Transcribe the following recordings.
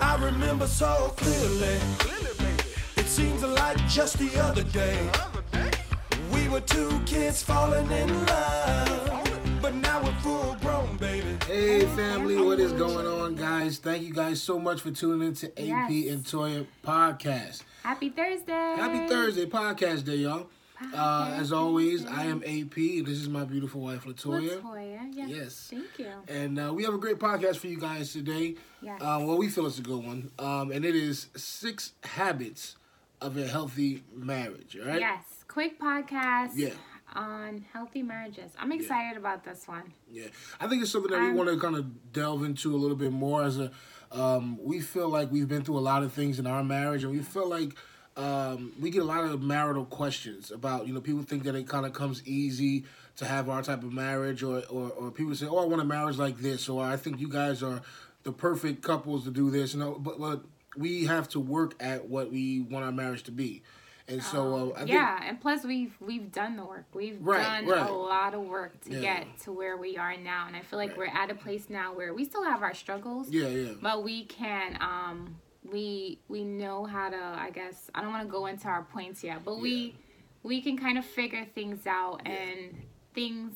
I remember so clearly. It seems like just the other day. We were two kids falling in love. But now we're full grown, baby. Hey family, what is going on, guys? Thank you guys so much for tuning in to AP Yes. and Toya podcast. Happy Thursday. Happy Thursday, podcast day, y'all. Uh, as always, I am AP. and This is my beautiful wife, Latoya. Latoya. Yes. Yes. Thank you. And uh, we have a great podcast for you guys today. Yes. Uh, well, we feel it's a good one. Um, and it is Six Habits of a Healthy Marriage, all right? Yes. Quick podcast Yeah. on healthy marriages. I'm excited about this one. Yeah, I think it's something that we Um, want to kind of delve into a little bit more. As a, um, we feel like we've been through a lot of things in our marriage, and we feel like um, we get a lot of marital questions about. You know, people think that it kind of comes easy to have our type of marriage, or, or or people say, "Oh, I want a marriage like this," or "I think you guys are the perfect couples to do this." You know, but but we have to work at what we want our marriage to be, and so uh, I think yeah, and plus we've we've done the work. We've Right, done right. a lot of work to Yeah. get to where we are now, and I feel like Right. we're at a place now where we still have our struggles, yeah, yeah, but we can um we we know how to I guess I don't want to go into our points yet, but we we can kind of figure things out and things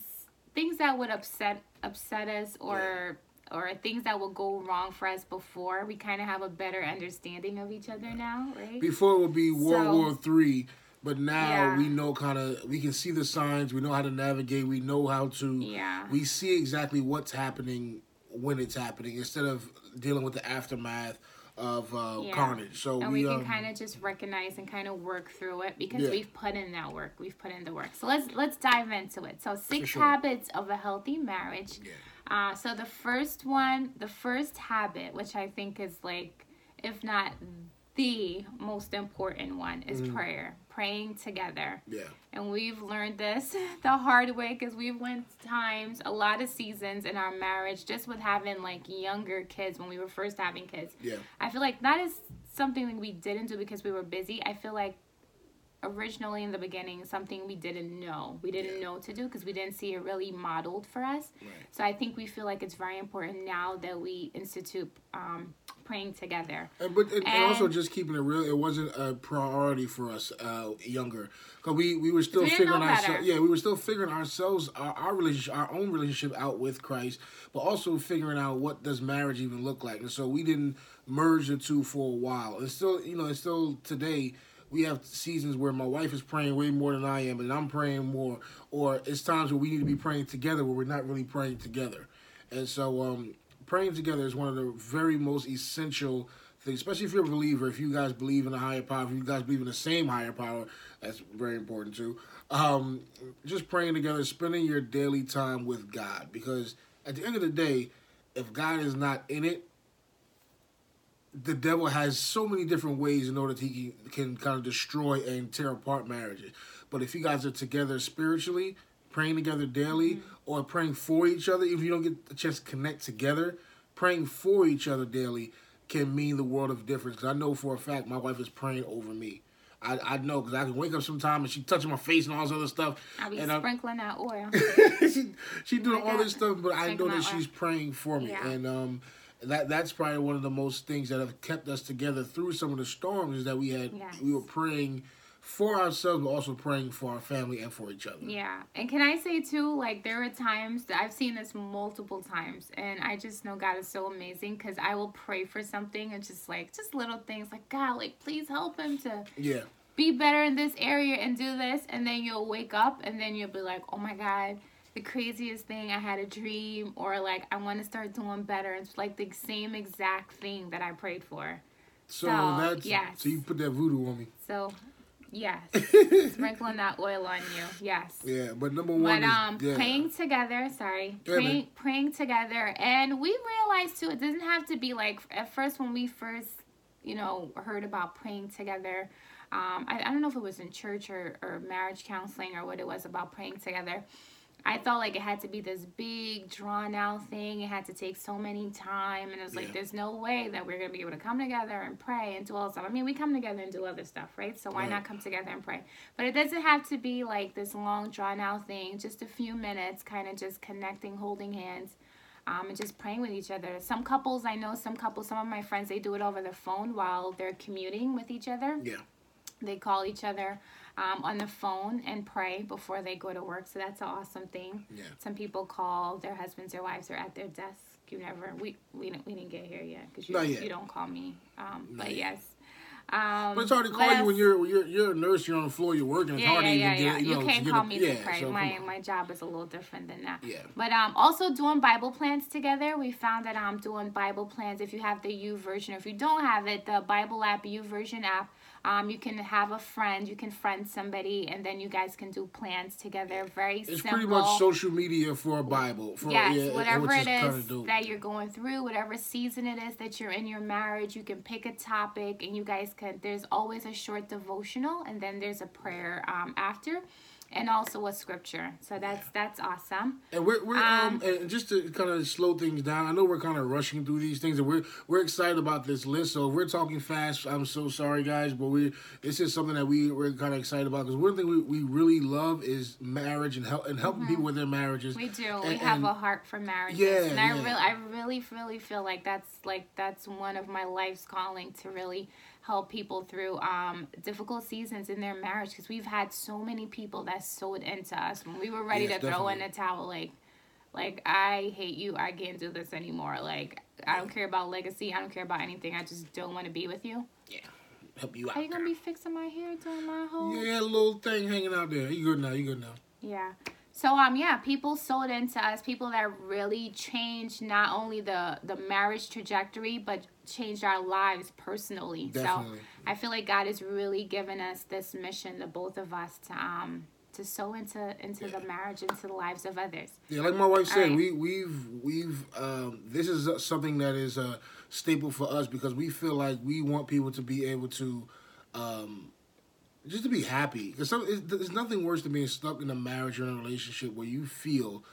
things that would upset upset us or or things that will go wrong for us before we kind of have a better understanding of each other now, right? Before it would be World So- War Three, but now Yeah. we know kind of we can see the signs. We know how to navigate. We know how to. Yeah. We see exactly what's happening when it's happening instead of dealing with the aftermath of uh, Yeah. carnage. So and we, we, can um, kind of just recognize and kind of work through it because Yeah. we've put in that work. We've put in the work. So let's let's dive into it. So six sure. habits of a healthy marriage. Uh, so the first one, the first habit, which I think is like, if not the most important one, is Mm-hmm. prayer. Praying together. yeah, And we've learned this the hard way because we've went times, a lot of seasons in our marriage, just with having like younger kids when we were first having kids. yeah, I feel like that is something that we didn't do because we were busy. I feel like originally in the beginning, something we didn't know. We didn't Yeah. know to do because we didn't see it really modeled for us. Right. So I think we feel like it's very important now that we institute um, praying together. and but and, and also just keeping it real. It wasn't a priority for us uh, younger because we we were still We figuring ourselves. Yeah, we were still figuring ourselves our, our relationship, our own relationship out with Christ, but also figuring out what does marriage even look like. And so we didn't merge the two for a while. And still, you know, and still today. We have seasons where my wife is praying way more than I am, and I'm praying more. Or it's times where we need to be praying together where we're not really praying together. And so, um, praying together is one of the very most essential things, especially if you're a believer. If you guys believe in a higher power, if you guys believe in the same higher power, that's very important too. Um, just praying together, spending your daily time with God, because at the end of the day, if God is not in it, the devil has so many different ways in order that he can, can kind of destroy and tear apart marriages. But if you guys are together spiritually, praying together daily, or praying for each other, if you don't get a chance to connect together, praying for each other daily can mean the world of difference. Because I know for a fact my wife is praying over me. I, I know because I can wake up sometime and she touching my face and all this other stuff. I'll be and I'm- sprinkling that oil. she she doing I all this stuff, but I know that she's praying for me, Yeah. and um, that that's probably one of the most things that have kept us together through some of the storms is that we had Yes. we were praying for ourselves, but also praying for our family and for each other. Yeah. And can I say too, like there are times that I've seen this multiple times and I just know God is so amazing because I will pray for something and just like just little things like God, like please help him to Yeah, be better in this area and do this and then you'll wake up and then you'll be like, Oh my God, the craziest thing I had a dream or like I want to start doing better. It's like the same exact thing that I prayed for. so, So, that's yes. so you put that voodoo on me. So yes. Sprinkling that oil on you. Yes. Yeah, but number one But is um, yeah. praying together. Sorry, Yeah, praying, man. praying together, and we realized too. It doesn't have to be like at first when we first, you know, heard about praying together. Um, I, I don't know if it was in church or, or marriage counseling or what it was about praying together. I thought like it had to be this big drawn out thing. It had to take so many time, and it was like Yeah. there's no way that we're gonna be able to come together and pray and do all this stuff. I mean, we come together and do other stuff, right? So why Right. not come together and pray? But it doesn't have to be like this long drawn out thing. Just a few minutes, kind of just connecting, holding hands. um, and just praying with each other. Some couples, I know some couples, some of my friends, they do it over the phone while they're commuting with each other. Yeah. They call each other um, on the phone and pray before they go to work. So that's an awesome thing. Yeah. Some people call their husbands or wives are at their desk. You never we we didn't we didn't get here yet because you, you don't call me. Um, but yet. yes. Um, But it's hard to call you when you're when you're you're a nurse. You're on the floor. You're working. It's yeah, hard yeah, to yeah, even yeah. get. You, You, know, to can't get call a- me yeah, to pray. so my my job is a little different than that. Yeah. But um, also doing Bible plans together. We found that um, doing Bible plans. If you have the YouVersion, or if you don't have it, the Bible app, YouVersion app. Um, you can have a friend. You can friend somebody, and then you guys can do plans together. Very It's simple. pretty much social media for a Bible. For, Yes, yeah, whatever it is that you're going through, whatever season it is that you're in your marriage, you can pick a topic and you guys can. There's always a short devotional and then there's a prayer um, after, and also a scripture. So that's that's awesome. And we're we're um, Um, and just to kind of slow things down. I know we're kind of rushing through these things, and we're we're excited about this list. So if we're talking fast. I'm so sorry, guys, but we this is something that we we're kind of excited about because one thing we, we really love is marriage and help and helping people with their marriages. Mm-hmm. We do. we have and- a heart for marriages, Yeah, and I yeah. really, I really, really feel like that's like that's one of my life's calling to really help people through um, difficult seasons in their marriage because we've had so many people that sowed into us when we were ready Yes, to throw in definitely. the towel. Like, like I hate you. I can't do this anymore. Like, I don't care about legacy. I don't care about anything. I just don't want to be with you. Yeah. Help you out. Are you gonna girl. be fixing my hair doing my whole? Yeah, little thing hanging out there. You good now? You good now? Yeah. So um yeah, people sold into us, people that really changed not only the the marriage trajectory but changed our lives personally. Definitely. So I feel like God has really given us this mission, the both of us, to um to sow into into the marriage, into the lives of others. Yeah, like my wife said, Alright. we we've we've um, this is something that is a staple for us because we feel like we want people to be able to um, just to be happy. Because some, there's nothing worse than being stuck in a marriage or in a relationship where you feel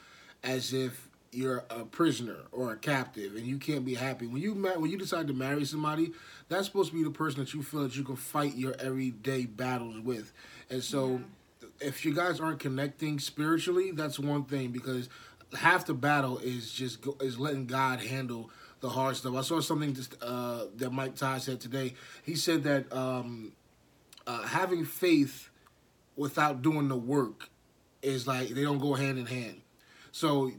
as if you're a prisoner or a captive and you can't be happy. When you ma- when you decide to marry somebody, that's supposed to be the person that you feel that you can fight your everyday battles with. And so, if you guys aren't connecting spiritually, that's one thing because half the battle is just go, is letting God handle the hard stuff. I saw something just, uh, that Mike Todd said today. He said that um, uh, having faith without doing the work is like they don't go hand in hand. So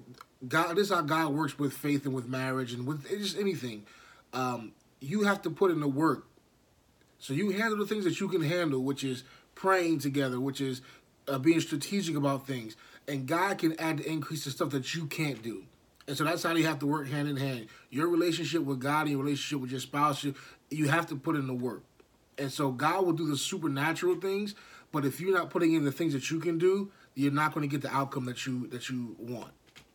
God, this is how God works with faith and with marriage and with just anything. Um, you have to put in the work. So you handle the things that you can handle, which is praying together, which is uh, being strategic about things, and God can add the increase to stuff that you can't do. And so that's how you have to work hand in hand. Your relationship with God and your relationship with your spouse, you, you have to put in the work. And so God will do the supernatural things, but if you're not putting in the things that you can do, you're not going to get the outcome that you that you want.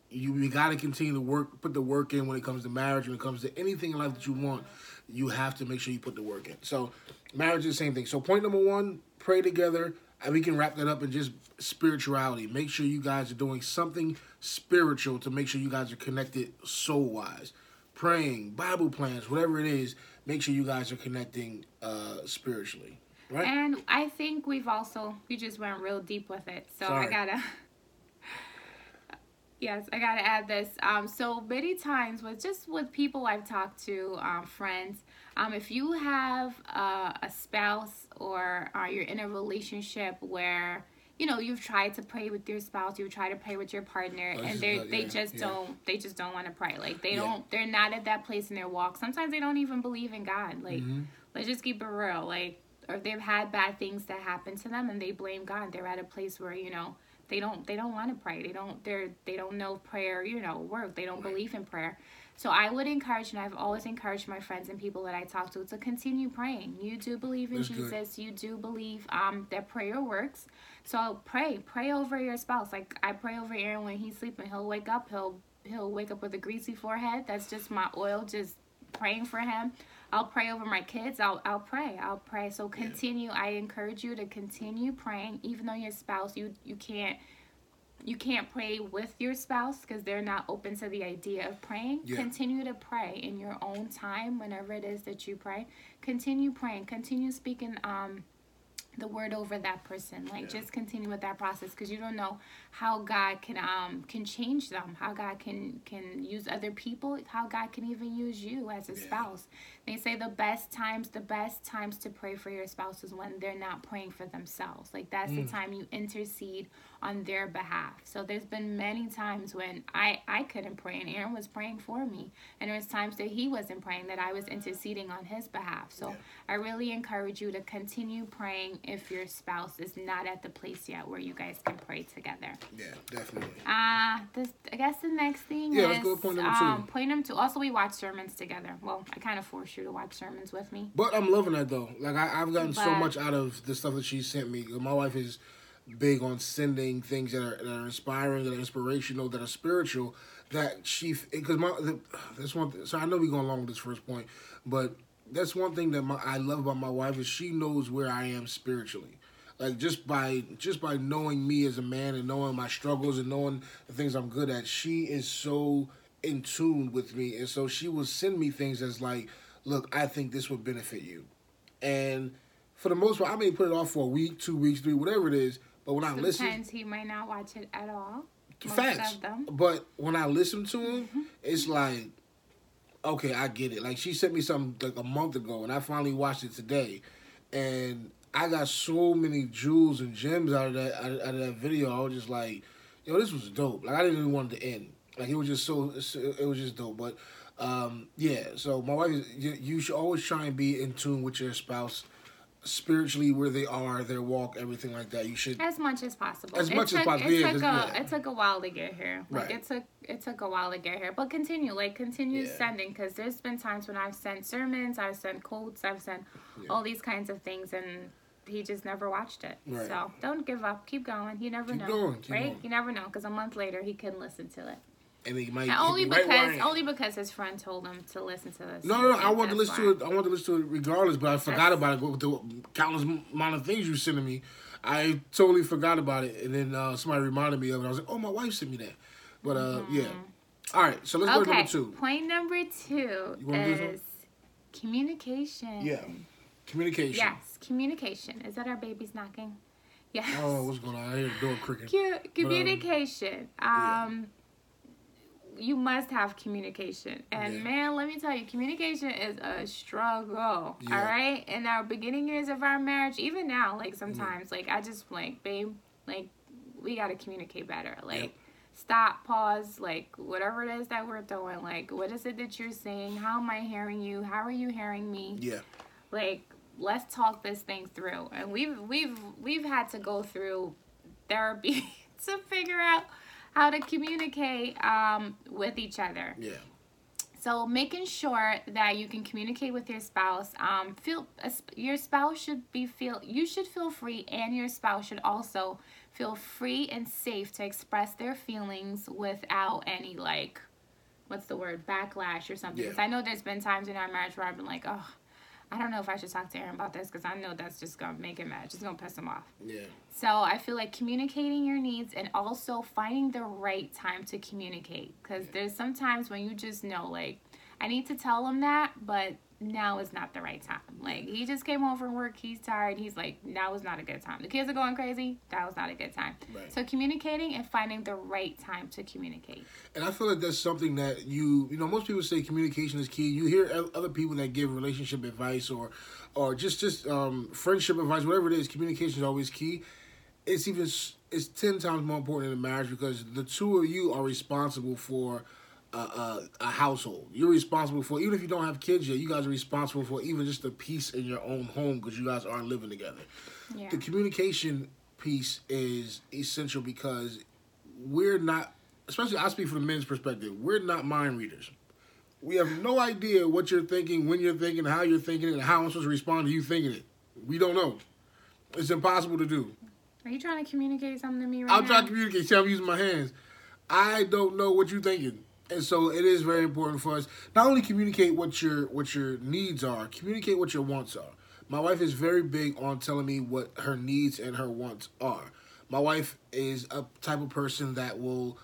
You, you got to continue to work, put the work in when it comes to marriage, when it comes to anything in life that you want. You have to make sure you put the work in. So marriage is the same thing. So point number one, pray together. And we can wrap that up in just spirituality. Make sure you guys are doing something spiritual to make sure you guys are connected soul wise. Praying, Bible plans, whatever it is, make sure you guys are connecting uh, spiritually. Right? And I think we've also we just went real deep with it. So Sorry. I gotta Yes, I gotta add this. Um, so many times with just with people I've talked to, um, friends, um, if you have uh, a spouse or uh, you're in a relationship where you know you've tried to pray with your spouse, you've tried to pray with your partner, Oh, and they they yeah, just yeah. don't they just don't want to pray. Like they Yeah. don't they're not at that place in their walk. Sometimes they don't even believe in God. Like Mm-hmm. let's just keep it real. Like or they've had bad things that happen to them and they blame God. They're at a place where you know they don't they don't want to pray. They don't they're they don't know prayer you know work. They don't believe in prayer. So I would encourage, and I've always encouraged my friends and people that I talk to to continue praying. You do believe in That's good. Jesus. You do believe um, that prayer works. So pray, pray over your spouse. Like I pray over Aaron when he's sleeping. He'll wake up. He'll he'll wake up with a greasy forehead. That's just my oil, just praying for him. I'll pray over my kids. I'll I'll pray. I'll pray. So continue. I encourage you to continue praying, even though your spouse you you can't you can't pray with your spouse because they're not open to the idea of praying. Yeah. Continue to pray in your own time, whenever it is that you pray. Continue praying. Continue speaking um, the word over that person like just continue with that process because you don't know how god can um can change them how god can can use other people how god can even use you as a Yeah. spouse they say the best times the best times to pray for your spouse is when they're not praying for themselves like that's the time you intercede on their behalf so there's been many times when i i couldn't pray and aaron was praying for me and there was times that he wasn't praying that i was interceding on his behalf so Yeah. I really encourage you to continue praying if your spouse is not at the place yet where you guys can pray together. Yeah, definitely. Uh, this, I guess the next thing Yeah, is let's go to point number two. um, point number two. Also, we watch sermons together. Well, I kind of force you to watch sermons with me. But I'm loving that though. Like I, I've gotten so much out of the stuff that she sent me. My wife is big on sending things that are, that are inspiring, that are inspirational, that are spiritual. That she because my the, this one. So I know we going along with this first point, but that's one thing that my, I love about my wife is she knows where I am spiritually. Like just by just by knowing me as a man and knowing my struggles and knowing the things I'm good at, she is so in tune with me, and so she will send me things that's like, "Look, I think this would benefit you," and for the most part, I may put it off for a week, two weeks, three, whatever it is. But when I listen, Sometimes he might not watch it at all. Most facts. of them. But when I listen to him, it's like, okay, I get it. Like she sent me something like a month ago, and I finally watched it today, and I got so many jewels and gems out of that out of, out of that video. I was just like, yo, this was dope. Like I didn't even want it to end. Like it was just so it was just dope. But um, yeah, so my wife, is, you, you should always try and be in tune with your spouse. Spiritually, where they are, their walk, everything like that. You should As much as possible. As It much as took- possible, It yeah, took, a, yeah. it took a while to get here. Like Right. it took it took a while to get here, but continue. Like continue Yeah. sending because there's been times when I've sent sermons, I've sent quotes, I've sent all these kinds of things, and he just never watched it. Right. So don't give up. Keep going. You never Keep know, going, keep right? going. You never know because a month later he can listen to it. And they might only right because only because his friend told him to listen to this. No, no, no. I wanted to That's listen to it. I wanted to listen to it regardless, but I forgot about it with the countless amount of things you sending me. I totally forgot about it, and then uh, somebody reminded me of it. I was like, "Oh, my wife sent me that." But uh, yeah. All right, so let's go to Mm-hmm. Number two. Point number two You wanna do this one? is communication. Yeah, communication. Yes, communication. Is that our baby's knocking? Yes. Oh, what's going on? I hear the door creaking. Cu- communication. yeah. um, you must have communication, and Yeah. man, let me tell you, communication is a struggle. Yeah. All right, in our beginning years of our marriage, even now, like mm-hmm. sometimes, like I just like, babe, like we gotta communicate better. Like. Stop, pause, like whatever it is that we're doing. Like, what is it that you're saying? How am I hearing you? How are you hearing me? Yeah, like let's talk this thing through and we've we've we've had to go through therapy to figure out how to communicate um, with each other. Yeah, so making sure that you can communicate with your spouse um, feel your spouse should be feel you should feel free and your spouse should also feel free and safe to express their feelings without any like what's the word backlash or something. Yeah. i know there's been times in our marriage where i've been like oh i don't know if i should talk to aaron about this because i know that's just gonna make him mad it's just gonna piss him off. Yeah, so I feel like communicating your needs and also finding the right time to communicate because there's sometimes when you just know like I need to tell him that, but now is not the right time. Like he just came home from work, he's tired. He's like, now is not a good time. The kids are going crazy. That was not a good time. Right. So communicating and finding the right time to communicate. And I feel like that's something that you, you know, most people say communication is key. You hear other people that give relationship advice or, or just just um, friendship advice, whatever it is. Communication is always key. It's even it's ten times more important in a marriage because the two of you are responsible for a, a, a household. You're responsible for even if you don't have kids yet. You guys are responsible for even just the peace in your own home because you guys aren't living together. Yeah. The communication piece is essential because we're not, especially I speak from the men's perspective, we're not mind readers. We have no idea what you're thinking, when you're thinking, how you're thinking, and how I'm supposed to respond to you thinking it. We don't know. It's impossible to do. Are you trying to communicate something to me right now? I'm trying to communicate. See, I'm using my hands. I don't know what you're thinking, and so it is very important for us not only communicate what your what your needs are, communicate what your wants are. My wife is very big on telling me what her needs and her wants are. My wife is a type of person that will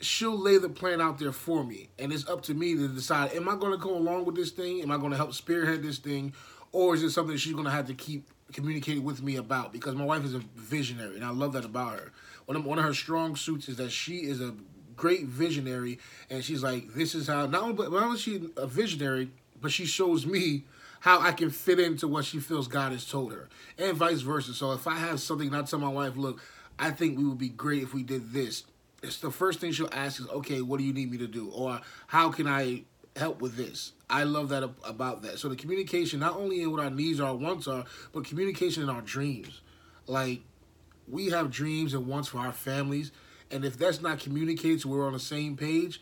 she'll lay the plan out there for me, and it's up to me to decide: Am I going to go along with this thing? Am I going to help spearhead this thing, or is it something she's going to have to keep communicating with me about because my wife is a visionary and I love that about her. One of, one of her strong suits is that she is a great visionary and she's like, this is how, not only, not only is she a visionary, but she shows me how I can fit into what she feels God has told her and vice versa. So if I have something, not tell my wife, look, I think we would be great if we did this. It's the first thing she'll ask is, okay, what do you need me to do? Or how can I help with this? I love that about that. So the communication, not only in what our needs are, wants are, but communication in our dreams. Like we have dreams and wants for our families, and if that's not communicated, so we're on the same page,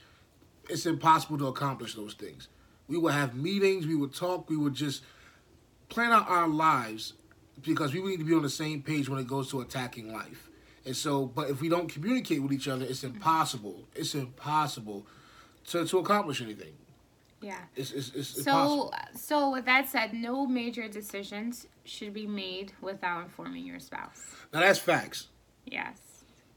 it's impossible to accomplish those things. We would have meetings, we would talk, we would just plan out our lives because we need to be on the same page when it goes to attacking life. And so, but if we don't communicate with each other, it's mm-hmm. impossible. It's impossible to, to accomplish anything. Yeah. It's, it's, it's so, impossible. so with that said, no major decisions should be made without informing your spouse. Now that's facts. Yes.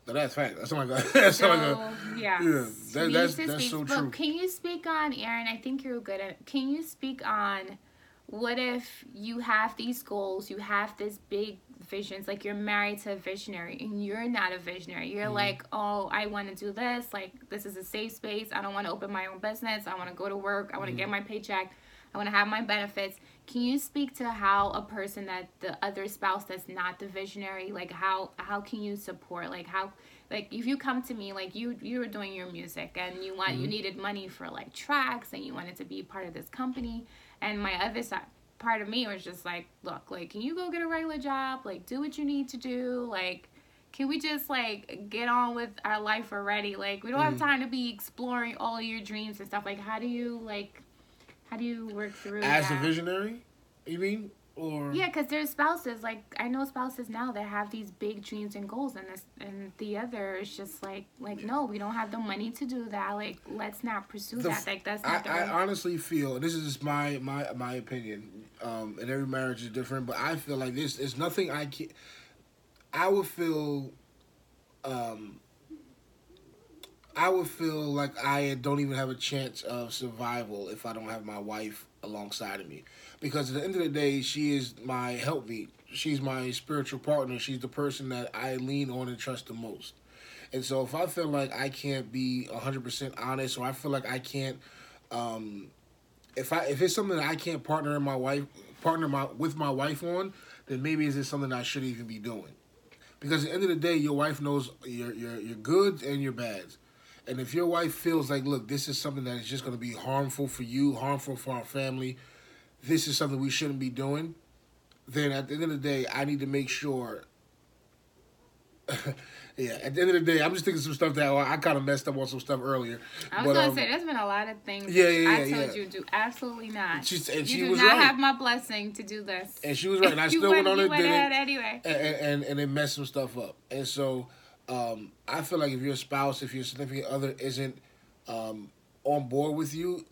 Now that's facts. That's not like that's So, a, yes. yeah, that- that's- that's so but true. Can you speak on, Aaron? I think you're good at. Can you speak on what if you have these goals, you have this big visions, like you're married to a visionary and you're not a visionary. You're Mm-hmm. like, oh, I want to do this. Like this is a safe space. I don't want to open my own business. I want to go to work. I want to get Mm-hmm. my paycheck. I want to have my benefits. Can you speak to how a person that the other spouse that's not the visionary, like how how can you support, like how like if you come to me like you you were doing your music and you want you mm-hmm. needed money for like tracks and you wanted to be part of this company and my other side part of me was just like look like can you go get a regular job? Like do what you need to do. Like can we just like get on with our life already? Like we don't have mm-hmm. time to be exploring all your dreams and stuff. Like how do you like how do you work through as a visionary. You mean or Yeah, because there's spouses like I know spouses now that have these big dreams and goals, and this and the other is just like like no, we don't have the money to do that. Like let's not pursue The that. Like that's I, not the I honestly feel and this is just my my my opinion, um, and every marriage is different. But I feel like this is nothing I can. I would feel, um, I would feel like I don't even have a chance of survival if I don't have my wife alongside of me, because at the end of the day, she is my helpmeet. She's my spiritual partner. She's the person that I lean on and trust the most. And so if I feel like I can't be 100% honest or I feel like I can't um if I if it's something that I can't partner in my wife partner my with my wife on, then maybe is it something I shouldn't even be doing. Because at the end of the day, your wife knows your your your goods and your bads. And if your wife feels like, look, this is something that is just going to be harmful for you, harmful for our family, this is something we shouldn't be doing, then at the end of the day, I need to make sure yeah, at the end of the day, I'm just thinking some stuff that I kind of messed up on some stuff earlier. I was But, gonna um, say there's been a lot of things. Yeah, that yeah, I told yeah. you do absolutely not. And you she do not right. have my blessing to do this. And she was right, and I still went, on you and went did it, anyway. and, and and it messed some stuff up. And so, um, I feel like if your spouse, if your significant other isn't um, on board with you,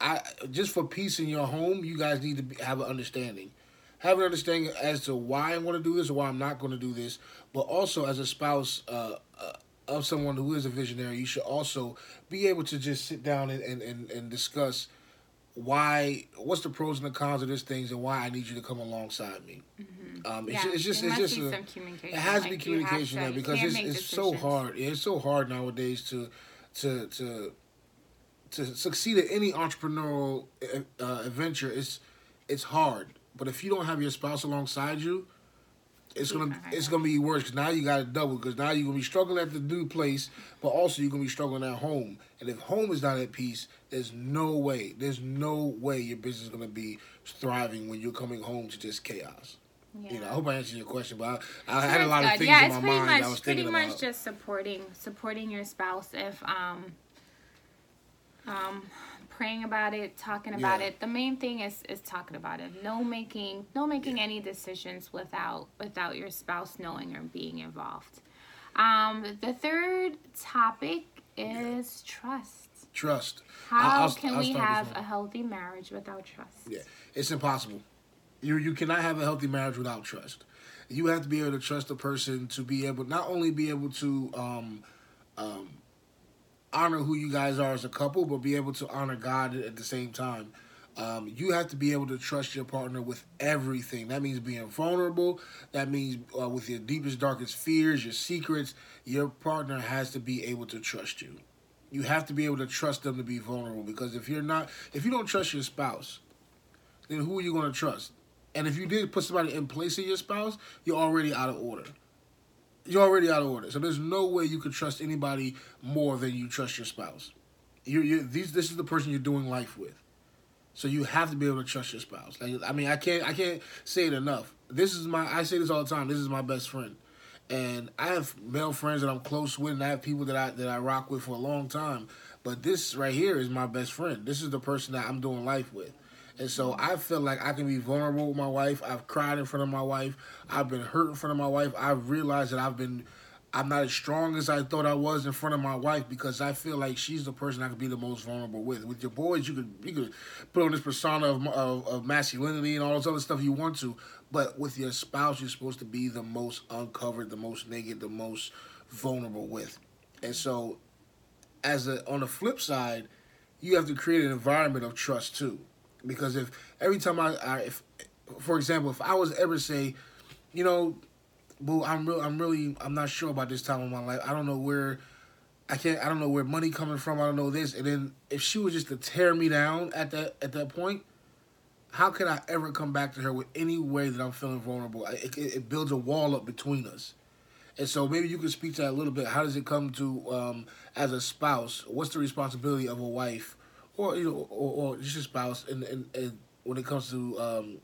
I just for peace in your home, you guys need to be, have an understanding. Have an understanding as to why I'm going to do this or why I'm not going to do this. But also, as a spouse uh, uh, of someone who is a visionary, you should also be able to just sit down and, and, and, and discuss why, what's the pros and the cons of this things, and why I need you to come alongside me. Um, it's, yeah, it's just, there it's just a, some communication. it has to be Like, you have communication to- you because it's, it's so hard. It's so hard nowadays to to to to succeed at any entrepreneurial uh, adventure. It's it's hard, but if you don't have your spouse alongside you, it's gonna it's gonna be worse. Cause now you got to double. Because now you're gonna be struggling at the new place, but also you're gonna be struggling at home. And if home is not at peace, there's no way. There's no way your business is gonna be thriving when you're coming home to just chaos. Yeah. You know, I hope I answered your question, but I, I had a lot of things yeah, in my pretty mind much I was pretty much about. just supporting supporting your spouse if um um praying about it, talking about Yeah. it. The main thing is is talking about it. No making no making any decisions without without your spouse knowing or being involved. Um the third topic is trust. Trust. How I'll- can I'll we have a healthy marriage without trust? Yeah, it's impossible. You you cannot have a healthy marriage without trust. You have to be able to trust a person to be able not only be able to um, um, honor who you guys are as a couple, but be able to honor God at the same time. Um, you have to be able to trust your partner with everything. That means being vulnerable. That means uh, with your deepest, darkest fears, your secrets. Your partner has to be able to trust you. You have to be able to trust them to be vulnerable because if you're not, if you don't trust your spouse, then who are you going to trust? And if you did put somebody in place of your spouse, you're already out of order. You're already out of order. So there's no way you could trust anybody more than you trust your spouse. You're, you're these. This is the person you're doing life with. So you have to be able to trust your spouse. Like I mean, I can't I can't say it enough. This is my I say this all the time. This is my best friend, and I have male friends that I'm close with, and I have people that I that I rock with for a long time. But this right here is my best friend. This is the person that I'm doing life with. And so I feel like I can be vulnerable with my wife. I've cried in front of my wife. I've been hurt in front of my wife. I've realized that I've been I'm not as strong as I thought I was in front of my wife because I feel like she's the person I could be the most vulnerable with. With your boys, you could you could put on this persona of, of, of masculinity and all this other stuff you want to, but with your spouse, you're supposed to be the most uncovered, the most naked, the most vulnerable with. And so, as a on the flip side, you have to create an environment of trust too, because if every time I, I if, for example, if I was ever say, you know boo, I'm real. I'm really. I'm not sure about this time of my life. I don't know where. I can't. I don't know where money coming from. I don't know this. And then if she was just to tear me down at that at that point, how could I ever come back to her with any way that I'm feeling vulnerable? It, it, it builds a wall up between us. And so maybe you could speak to that a little bit. How does it come to um, as a spouse? What's the responsibility of a wife, or you know, or, or just a spouse, and, and, and when it comes to um,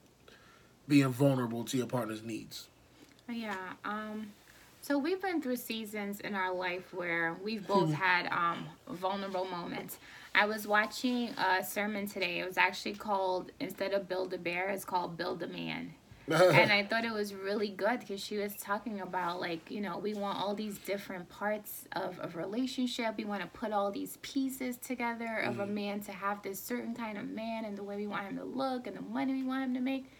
being vulnerable to your partner's needs? Yeah. Um, so we've been through seasons in our life where we've both had um, vulnerable moments. I was watching a sermon today. It was actually called instead of Build a Bear, it's called Build a Man. And I thought it was really good because she was talking about like you know we want all these different parts of a relationship. We want to put all these pieces together of mm. a man to have this certain kind of man and the way we want him to look and the money we want him to make.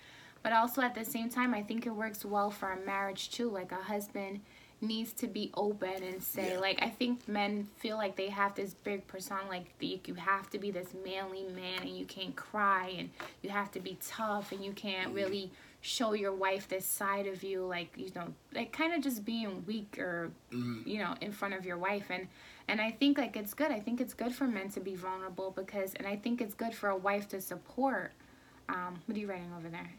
But also at the same time, I think it works well for a marriage too. Like a husband needs to be open and say yeah. like I think men feel like they have this big persona like you have to be this manly man and you can't cry and you have to be tough and you can't mm-hmm. really show your wife this side of you like you know like kind of just being weak or mm-hmm. you know in front of your wife and and I think like it's good I think it's good for men to be vulnerable because and I think it's good for a wife to support um what are you writing over there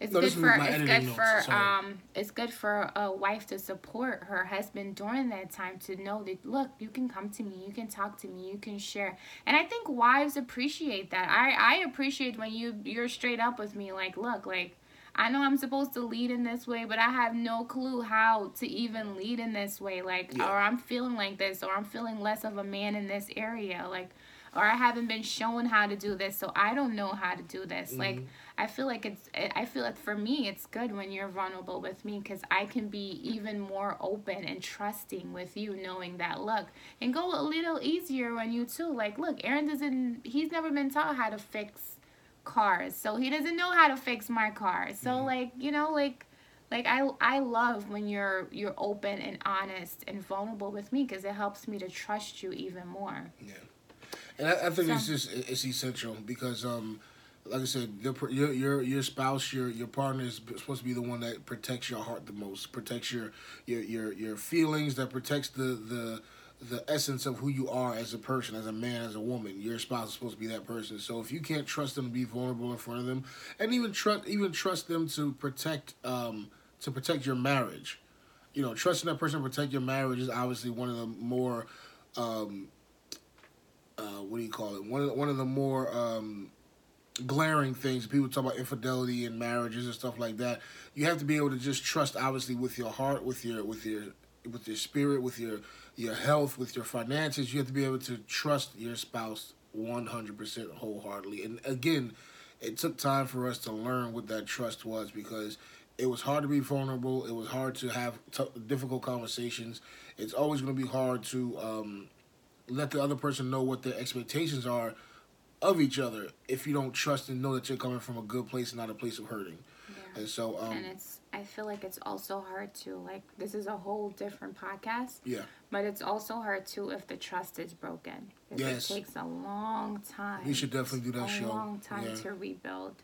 it's no, good for it's good notes. for Sorry. um it's good for a wife to support her husband during that time to know that look you can come to me you can talk to me you can share and I think wives appreciate that I I appreciate when you you're straight up with me like look like I know I'm supposed to lead in this way, but I have no clue how to even lead in this way. Like, yeah. or I'm feeling like this, or I'm feeling less of a man in this area. Like, or I haven't been shown how to do this, so I don't know how to do this. Mm-hmm. Like I feel like it's I feel like for me it's good when you're vulnerable with me cuz I can be even more open and trusting with you knowing that look and go a little easier on you too. Like look, Aaron doesn't he's never been taught how to fix cars. So he doesn't know how to fix my car. So mm-hmm. like, you know, like like I I love when you're you're open and honest and vulnerable with me because it helps me to trust you even more. Yeah. And I, I think so, it's just it's essential because, um, like I said, your your your spouse, your your partner is supposed to be the one that protects your heart the most, protects your your your your feelings, that protects the the the essence of who you are as a person, as a man, as a woman. Your spouse is supposed to be that person. So if you can't trust them to be vulnerable in front of them, and even trust even trust them to protect um to protect your marriage, you know, trusting that person to protect your marriage is obviously one of the more um uh, what do you call it? One of the, one of the more um, glaring things. People talk about infidelity in marriages and stuff like that. You have to be able to just trust, obviously, with your heart, with your with your with your spirit, with your your health, with your finances. You have to be able to trust your spouse one hundred percent wholeheartedly. And again, it took time for us to learn what that trust was because it was hard to be vulnerable. It was hard to have t- difficult conversations. It's always going to be hard to um, let the other person know what their expectations are of each other if you don't trust and know that you're coming from a good place and not a place of hurting. And so, um, and it's I feel like it's also hard to like this is a whole different podcast. yeah, But it's also hard too if the trust is broken. Yes. It takes a long time. We should definitely do that a show. long time Yeah. to rebuild.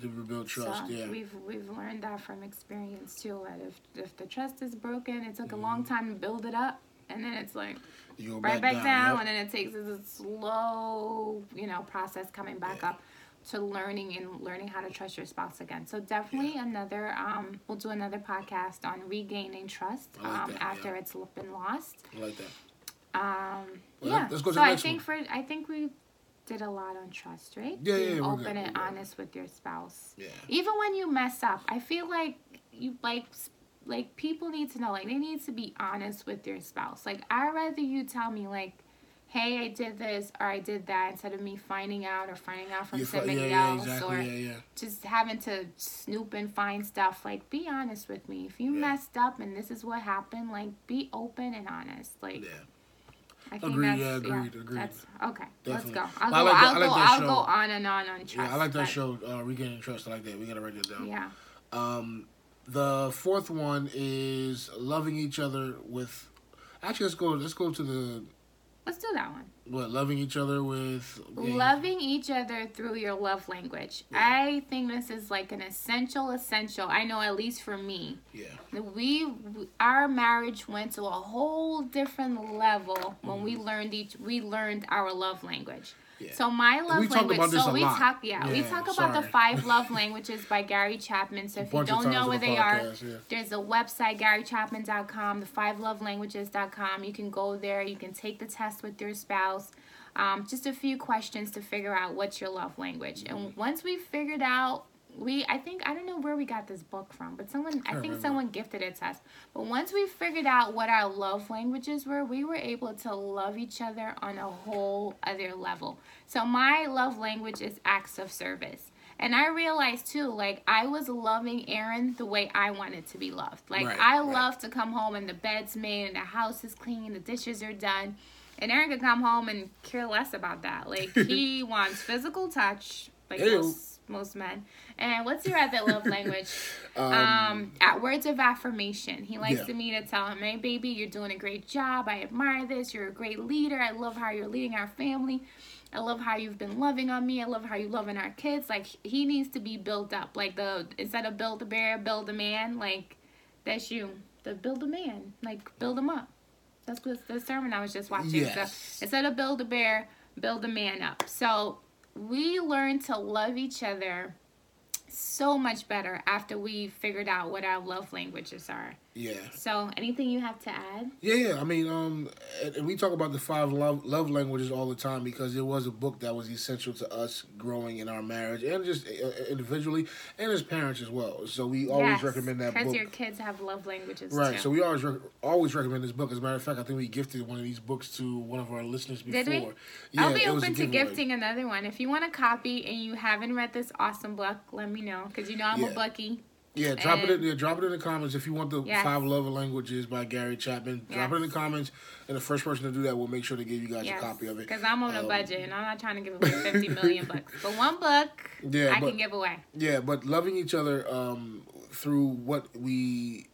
to rebuild trust. so yeah, we've we've learned that from experience too. That if if the trust is broken, it took a long mm-hmm. time to build it up, and then it's like right back, down, yep. and then it takes a slow, you know, process coming back Yeah. up to learning and learning how to trust your spouse again. So definitely another um we'll do another podcast on regaining trust like um that, after yeah. it's been lost. I like that. Um Well, yeah. let's go to so the I next think for I think we did a lot on trust, right? Yeah, yeah, Being we're open good, and honest with your spouse. Yeah, Even when you mess up, I feel like you like like people need to know like they need to be honest with their spouse. Like I rather you tell me like, "Hey, I did this or I did that," instead of me finding out or finding out from You somebody yeah, yeah, else exactly. or yeah, just having to snoop and find stuff. Like be honest with me. If you messed up and this is what happened, like be open and honest. Like Yeah. I think Agreed, that's yeah, agreed, agreed. That's okay. Let's go. I'll go. like that- I'll like go. that I'll go on and on on trust. Yeah, I like that but- show, uh, Regaining Trust. I like that. We gotta write that down. Yeah. Um, the fourth one is loving each other with. Actually, let's go. Let's go to the Let's do that one. what loving each other with. yeah, Loving each other through your love language. Yeah. I think this is like an essential, essential. I know at least for me, Yeah, we our marriage went to a whole different level when we Mm-hmm. learned each. We learned our love language. Yeah. So my love we language. about this so we lot. talk. Yeah, we talk about the five love languages by Gary Chapman. So if you don't know where the they are, yeah. there's a website, GaryChapman.com, the five love languages.com. You can go there. You can take the test with your spouse. Um, just a few questions to figure out what's your love language. And once we figured out, we I think I don't know where we got this book from, but someone I think remember. someone gifted it to us. But once we figured out what our love languages were, we were able to love each other on a whole other level. So my love language is acts of service. And I realized too, like I was loving Aaron the way I wanted to be loved. Like Right, I right. love to come home and the bed's made and the house is clean, and the dishes are done. And Aaron could come home and care less about that. Like he wants physical touch, like. Most men. And what's your other love language? Um, at words of affirmation. He likes Yeah. to me to tell him, "Hey, baby, you're doing a great job. I admire this. You're a great leader. I love how you're leading our family. I love how you've been loving on me. I love how you're loving our kids. Like he needs to be built up. Like the instead of build a bear, build a man. Like that's you. The build a man. Like build him up. That's what the sermon I was just watching. Yes. So instead of build a bear, build a man up. So we learn to love each other so much better after we figured out what our love languages are. Yeah, So, anything you have to add? yeah, yeah. I mean, um, and, we talk about the five love love languages all the time because it was a book that was essential to us growing in our marriage and just uh, individually and as parents as well. So we always recommend that book. because your kids have love languages Right, too. so we always rec- always recommend this book. As a matter of fact, I think we gifted one of these books to one of our listeners before. Did we? Yeah, I'll be it was a open to gifting another one. If you want a copy and you haven't read this awesome book, let me know because you know I'm Yeah. a bookie. Yeah, drop it. In, yeah, drop it in the comments if you want the Yes. Five Love Languages by Gary Chapman. Drop it in the comments, and the first person to do that will make sure to give you guys Yes, a copy of it. because I'm on a Um, budget and I'm not trying to give away 50 million bucks, But one book, Yeah, I but- can give away. Yeah, but loving each other um, through what we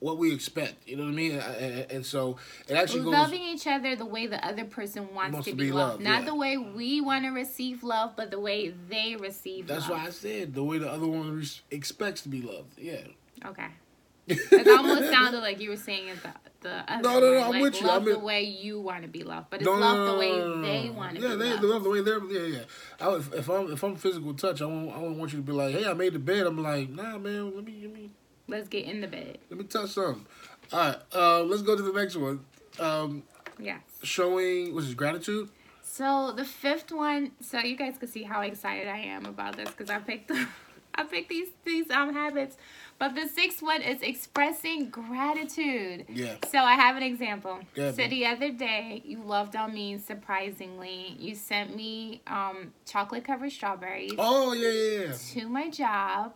what we expect. You know what I mean? And, and so it actually goes. Loving each other the way the other person wants, to, be, loved. Not yeah. the way we want to receive love, but the way they receive That's love. why I said the way the other one re- expects to be loved. Yeah. Okay. It almost sounded like you were saying it the, the other No, no, no, way. I'm like, with you. Love I the way you want to be loved, but it's No, love the way they want to Yeah, be they loved. they love the way they're. Yeah, yeah. I, if, if I'm if I'm physical touch, I won't I won't want you to be like, hey, I made the bed. I'm like, nah, man. Let me let me Let's get in the bed. let me touch something. All right, uh, let's go to the next one. Um, Yes. showing was it gratitude? So the fifth one, so you guys can see how excited I am about this because I picked, I picked these these um habits. But the sixth one is expressing gratitude. Yeah. So I have an example. Go ahead, so babe. the other day, you loved on me surprisingly. You sent me um chocolate covered strawberries Oh yeah, yeah, yeah. to my job,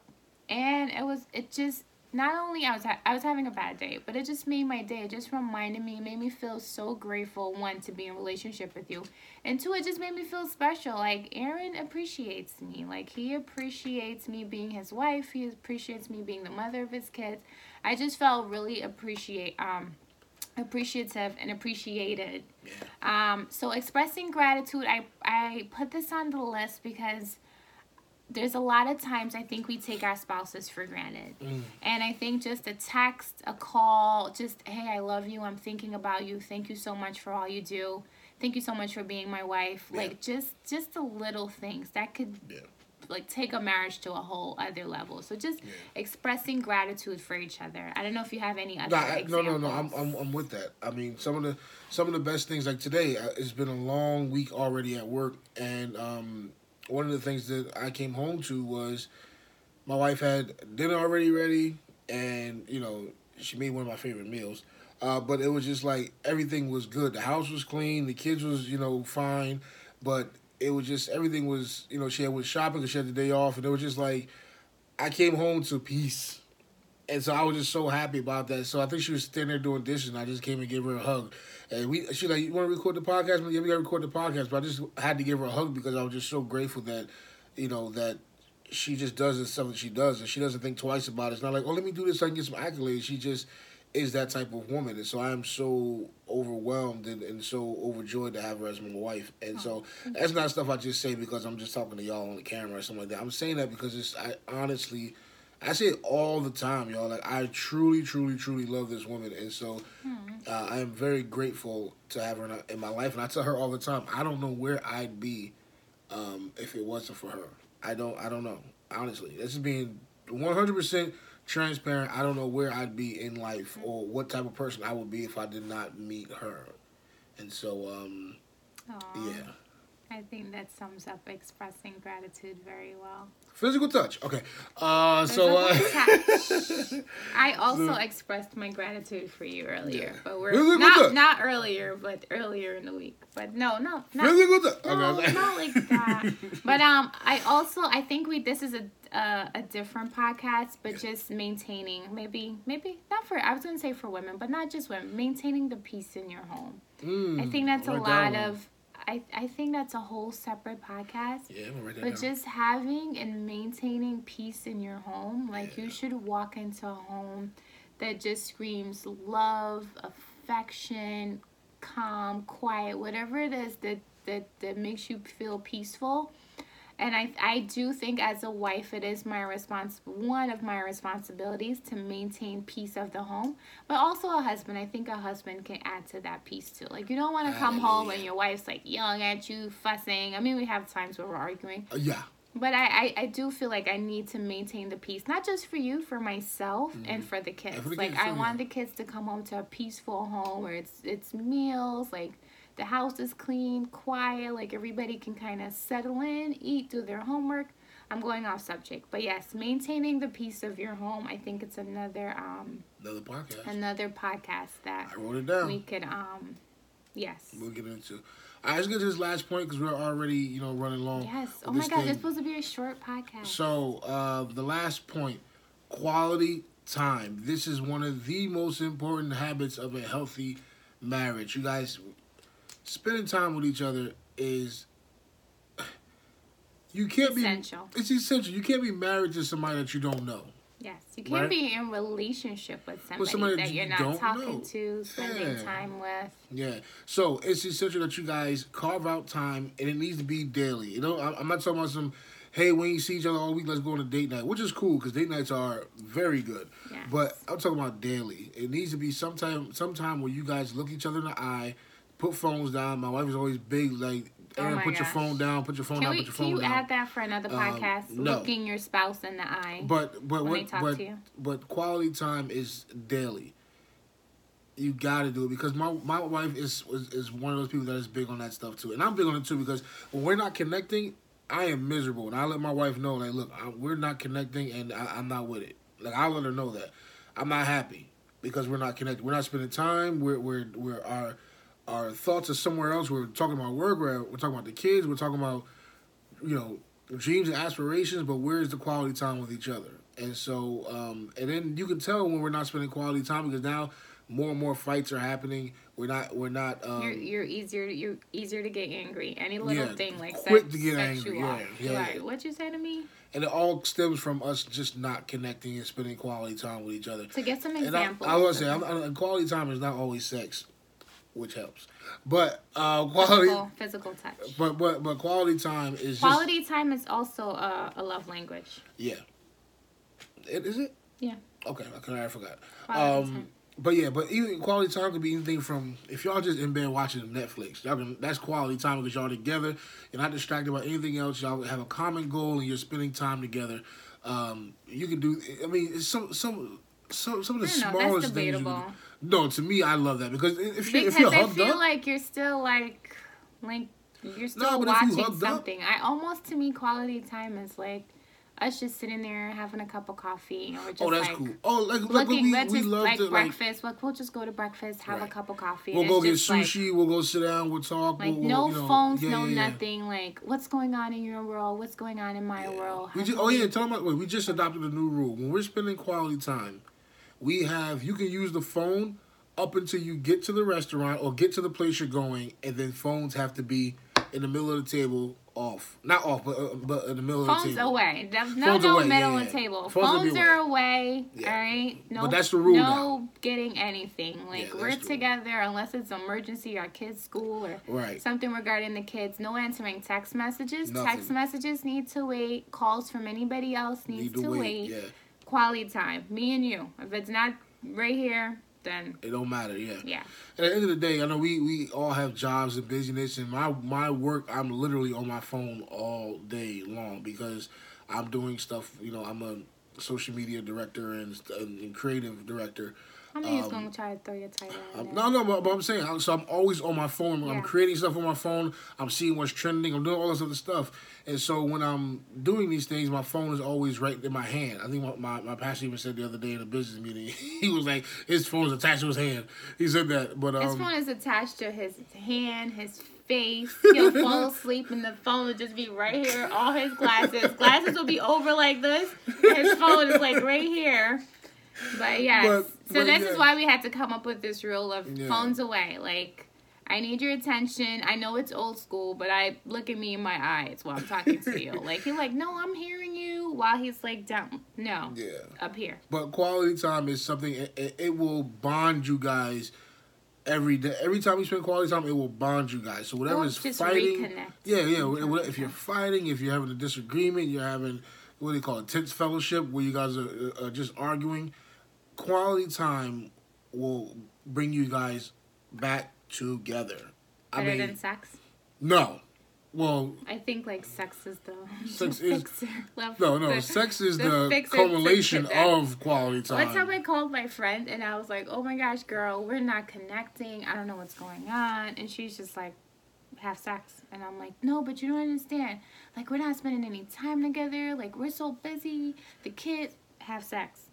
and it was it just not only I was ha- I was having a bad day, but it just made my day. It just reminded me, made me feel so grateful. One to be in relationship with you, and two, it just made me feel special. Like Aaron appreciates me. Like he appreciates me being his wife. He appreciates me being the mother of his kids. I just felt really appreciate um appreciative and appreciated. Um, so expressing gratitude, I I put this on the list because there's a lot of times I think we take our spouses for granted. And I think just a text, a call, just hey, I love you, I'm thinking about you. Thank you so much for all you do. Thank you so much for being my wife. Yeah. Like just just the little things that could Yeah. like take a marriage to a whole other level. So just expressing gratitude for each other. I don't know if you have any other No, I- no, no, no. I'm. I'm, I'm with that. I mean, some of the some of the best things like today. uh, It's been a long week already at work, and um, one of the things that I came home to was my wife had dinner already ready, and you know she made one of my favorite meals. Uh, but it was just like everything was good. The house was clean. The kids was you know fine, but it was just everything was you know she had was shopping because she had the day off, and it was just like I came home to peace. And so I was just so happy about that. So I think she was standing there doing dishes, and I just came and gave her a hug. And we, she like, you want to record the podcast? Like, yeah, we got to record the podcast. But I just had to give her a hug because I was just so grateful that, you know, that she just does the stuff that she does, and she doesn't think twice about it. It's not like, oh, let me do this so I can get some accolades. She just is that type of woman, and so I am so overwhelmed and, and so overjoyed to have her as my wife. And so oh, that's not stuff I just say because I'm just talking to y'all on the camera or something like that. I'm saying that because it's I honestly. I say it all the time, y'all. Like I truly, truly, truly love this woman, and so uh, I am very grateful to have her in, my life. And I tell her all the time, I don't know where I'd be um, if it wasn't for her. I don't. I don't know. Honestly, this is being one hundred percent transparent. I don't know where I'd be in life or what type of person I would be if I did not meet her. And so, um, Aw. yeah. I think that sums up expressing gratitude very well. Physical touch. Okay. Uh, so, uh, touch. I also expressed my gratitude for you earlier, Yeah. but we're Physical not touch. not earlier, but earlier in the week. But no, no, not, physical touch. no, Okay. not like that. But um, I also I think we this is a a, a different podcast, but just maintaining maybe maybe not for I was gonna say for women, but not just women, maintaining the peace in your home. Mm, I think that's a lot that of. I, I think that's a whole separate podcast. Yeah, I'm gonna write that But down. just having and maintaining peace in your home, like you should walk into a home that just screams love, affection, calm, quiet, whatever it is that that, that makes you feel peaceful. And I I do think as a wife it is my response, one of my responsibilities to maintain peace of the home. But also a husband, I think a husband can add to that peace too. Like you don't want to come home and your wife's like yelling at you, fussing. I mean we have times where we're arguing. Uh, yeah. But I, I, I do feel like I need to maintain the peace, not just for you, for myself and for the kids. Mm-hmm. like I want the kids to come home to a peaceful home where it's it's meals, like the house is clean, quiet, like everybody can kind of settle in, eat, do their homework. I'm going off subject, but yes, maintaining the peace of your home. I think it's another um Another podcast. another podcast that I wrote it down. we could um yes We'll get into. All right, let's get to this last point because we're already, you know, running long. yes. Oh my God, thing. it's supposed to be a short podcast. So, uh, the last point quality time. This is one of the most important habits of a healthy marriage. You guys, spending time with each other is. You can't Essential. be. It's essential. You can't be married to somebody that you don't know. Yes, you can't Right? be in relationship with somebody, somebody that that you're not talking know. to, spending Yeah. time with. Yeah. So it's essential that you guys carve out time, and it needs to be daily. You know, I'm not talking about some, hey, when you see each other all week, let's go on a date night, which is cool because date nights are very good. Yes. But I'm talking about daily. It needs to be sometime, sometime where you guys look each other in the eye, put phones down. My wife is always big, like, Oh Aaron, my put your phone down, put your phone Can, down, we, put your can phone you down. add that for another Um, podcast? no. Looking your spouse in the eye. But but what talk but to you. but quality time is daily. You got to do it because my my wife is, is is one of those people that is big on that stuff too, and I'm big on it too because when we're not connecting, I am miserable, and I let my wife know like, look, I, we're not connecting, and I, I'm not with it. Like I let her know that I'm not happy because we're not connected. We're not spending time. We're we're we're our our thoughts are somewhere else. We're talking about work. We're we're talking about the kids. We're talking about you know dreams and aspirations, but where's the quality time with each other? And so, um, and then you can tell when we're not spending quality time because now more and more fights are happening. We're not. We're not. Um, you're, you're easier. You're easier to get angry. Any little Yeah, thing like quick to get angry, yeah, yeah, right. yeah. What'd you say to me? and it all stems from us just not connecting and spending quality time with each other. To get some And I, examples. I was say, I'm, quality time is not always sex, which helps, but uh, quality, physical, physical touch. but but but quality time is just Quality time is also a, a love language. yeah. It, is it? Yeah. Okay, okay, I forgot. Quality Um, time. but yeah, but even quality time could be anything from if y'all just in bed watching Netflix, y'all can, that's quality time because y'all together. You're not distracted by anything else. Y'all have a common goal and you're spending time together. Um, you can do. I mean, it's some some some some of the don't know, smallest things. You. No, to me, I love that because if you if Because you're I feel up, like you're still like like you're still you watching hugged up- something. I almost to me quality time is like us just sitting there having a cup of coffee or oh, just oh, that's like cool. Oh, like, like looking we, let's we love like to like. breakfast. Like we'll just go to breakfast, have a cup of coffee. We'll go get just, like- sushi. we'll go sit down. We'll talk. Like we'll, no you know, phones, yeah, no yeah, yeah. nothing. Like what's going on in your world? What's going on in my world? We just, oh we- yeah, tell them. Wait, we just adopted a new rule. When we're spending quality time, we have you can use the phone up until you get to the restaurant or get to the place you're going, and then phones have to be in the middle of the table, off. Not off, but uh, but in the middle of the Phones table. away. No, no, Phones no away, middle yeah, of the table. Phones Phones are away. Yeah. All right. No, But that's the rule No now. getting anything. Like we're together unless it's emergency or kids' school or Right. something regarding the kids. No answering text messages. Nothing. Text messages need to wait. Calls from anybody else needs Need to to wait. wait. Quality time. Me and you. If it's not right here, then it don't matter. Yeah. yeah. At the end of the day, I know we, we all have jobs and busyness, and my my work, I'm literally on my phone all day long because I'm doing stuff. You know, I'm a social media director and, and creative director. I was Um, gonna try to throw your title Um, there. no, no, but, but I'm saying, so I'm always on my phone. I'm creating stuff on my phone. I'm seeing what's trending. I'm doing all this other stuff. And so when I'm doing these things, my phone is always right in my hand. I think my, my, my pastor even said the other day in a business meeting, he was like, his phone is attached to his hand. He said that. But His um, phone is attached to his hand, his face. He'll fall asleep and the phone will just be right here. All his glasses. Glasses will be over like this. And his phone is like right here. But yes. But- so but this yeah. is why we had to come up with this rule of Yeah. phones away. Like I need your attention. I know it's old school, but I look at me in my eyes while I'm talking to you. Like he's like, no, I'm hearing you while he's like down. No, yeah. up here. But quality time is something, it, it, it will bond you guys every day. Every time you spend quality time, it will bond you guys. So whatever is fighting. reconnect. Yeah, yeah. If you're fighting, if you're having a disagreement, you're having what do you call it, tense fellowship, where you guys are, are just arguing. Quality time will bring you guys back together. I Better mean, than sex. no. Well, I think like sex is the Sex is-. No, no. Sex is the the, to of quality time. One time I called my friend and I was like, "Oh my gosh, girl, we're not connecting. I don't know what's going on." And she's just like, "Have sex," and I'm like, "No, but you don't understand. Like we're not spending any time together. Like we're so busy. The kids have sex.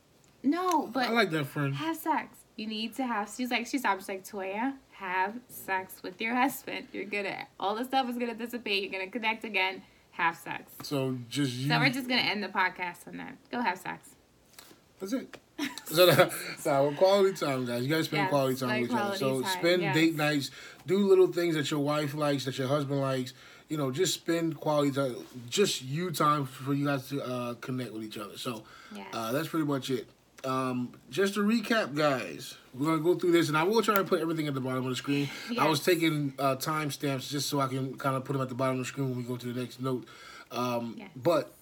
No, but I like that friend. have sex. You need to have. She's like, she's just like, Toya, have sex with your husband. You're gonna, all the stuff is gonna dissipate. You're gonna connect again. Have sex. So just you. So we're just gonna end the podcast on that. Go have sex. That's it. so that, nah, well, quality time, guys. You guys spend Yes, quality time like with each other. So time, spend yes. date nights. Do little things that your wife likes, that your husband likes. You know, just spend quality time. Just you time for you guys to uh, connect with each other. So Yes. uh, that's pretty much it. Um, just to recap, guys, we're gonna go through this, and I will try to put everything at the bottom of the screen. I was taking uh, timestamps just so I can kind of put them at the bottom of the screen when we go to the next note. Um, Yes. But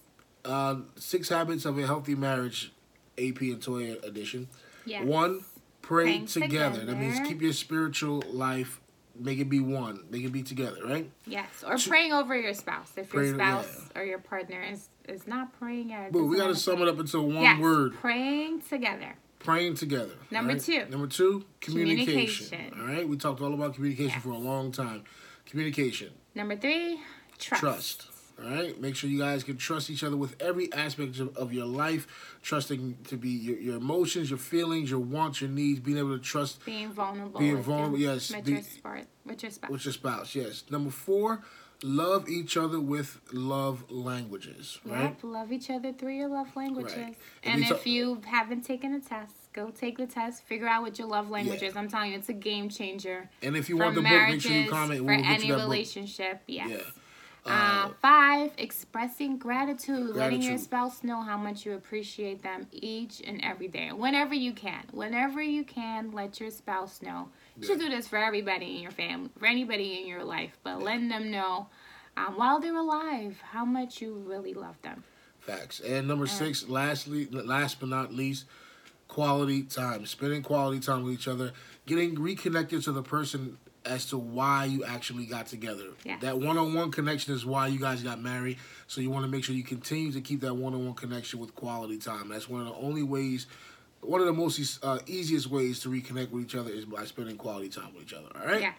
uh, Six Habits of a Healthy Marriage, AP and Toya edition. Yes. One, pray Praying together. That means keep your spiritual life, make it be one, make it be together, right? Yes. Or praying over your spouse. If your spouse or your partner is is not praying at But we got to sum it up into one yes, word: Praying together. praying together. Number right? two. Number two, communication. Communication. All right, we talked all about communication Yes. for a long time. Communication, Number three, trust. trust. All right, make sure you guys can trust each other with every aspect of, of your life. Trusting to be your, your emotions, your feelings, your wants, your needs. Being able to trust Being vulnerable. Being vulnerable, yes, With your sport. With your spouse. with your spouse. Yes. Number four, love each other with love languages, right? Yep, love each other through your love languages. Right. And ta- if you haven't taken a test, go take the test. Figure out what your love language is. I'm telling you, it's a game changer. And if you for want the book, make sure you comment. for We'll get any you that book. relationship. Yes. Yeah. Uh, five, expressing gratitude, letting your spouse know how much you appreciate them each and every day. Whenever you can. Whenever you can, let your spouse know. You should do this for everybody in your family, for anybody in your life, but letting them know um, while they're alive how much you really love them. Facts. And number six, lastly, last but not least, quality time. Spending quality time with each other, getting reconnected to the person as to why you actually got together. Yeah. That one-on-one connection is why you guys got married. So you want to make sure you continue to keep that one-on-one connection with quality time. That's one of the only ways. One of the most uh, easiest ways to reconnect with each other is by spending quality time with each other. All right. Yes.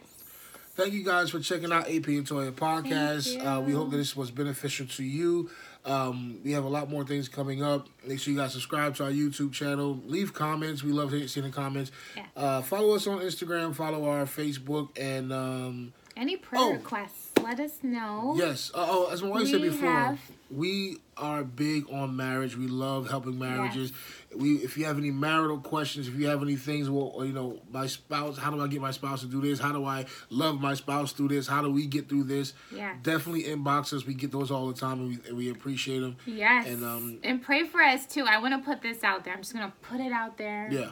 Thank you guys for checking out AP and Toya podcast. Uh, we hope that this was beneficial to you. Um, we have a lot more things coming up. Make sure you guys subscribe to our YouTube channel. Leave comments. We love seeing the comments. Yeah. Uh, follow us on Instagram. Follow our Facebook. And um, Any prayer Oh. requests, let us know. yes, uh, oh, as my wife said before, have- we are big on marriage. We love helping marriages. We, if you have any marital questions, if you have any things, well, you know, my spouse, how do I get my spouse to do this? How do I love my spouse through this? How do we get through this? Yes. Definitely inbox us. We get those all the time, and we, and we appreciate them. Yes. And, um, and pray for us too. I want to put this out there. I'm just going to put it out there. Yeah,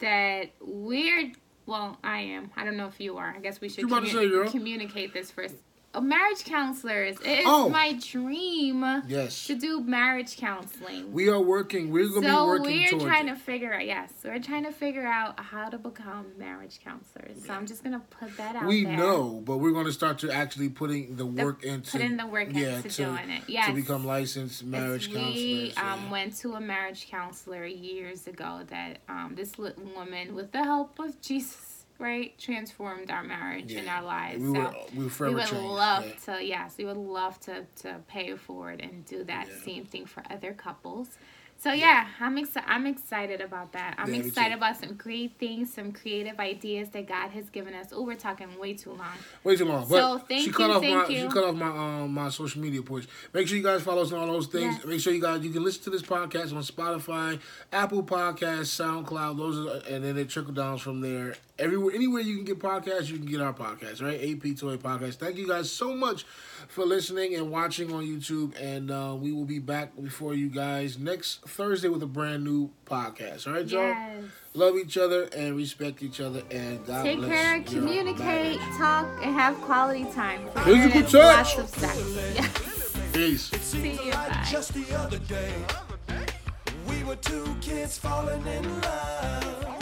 that we're well i am. I don't know if you are. I guess we should You about to say, communicate this first marriage counselors it is Oh. my dream yes. to do marriage counseling We are working. We're gonna be so working we're trying it. to figure out yes we're trying to figure out how to become marriage counselors so i'm just gonna put that out there. We there. know, but we're going to start to actually putting the The- work into put in the work yeah, into to, doing it yes to become licensed marriage we counselors. um, yeah. went to a marriage counselor years ago that um, this woman, with the help of Jesus, right, transformed our marriage and our lives. We were we were we would changed. love yeah. to, yes, we would love to, to pay it forward and do that Yeah. same thing for other couples. So yeah, I'm excited. I'm excited about that. I'm Yeah, excited about some great things, some creative ideas that God has given us. Oh, we're talking way too long. Way too long. So, thank she you, cut off thank my you. she cut off my um my social media push. Make sure you guys follow us on all those things. Yes. Make sure you guys you can listen to this podcast on Spotify, Apple Podcasts, SoundCloud. Those are and then it trickle downs from there. Everywhere anywhere you can get podcasts, you can get our podcast, right? AP Toya Podcast. Thank you guys so much for listening and watching on YouTube. And uh, we will be back before you guys next Thursday with a brand new podcast. All right, y'all? Yes. Love each other and respect each other and God Take bless care, your communicate, marriage. talk, and have quality time. Physical touch. Lots of sex. Yes. Peace. It seems See you, like bye. just the other day we were two kids falling in love.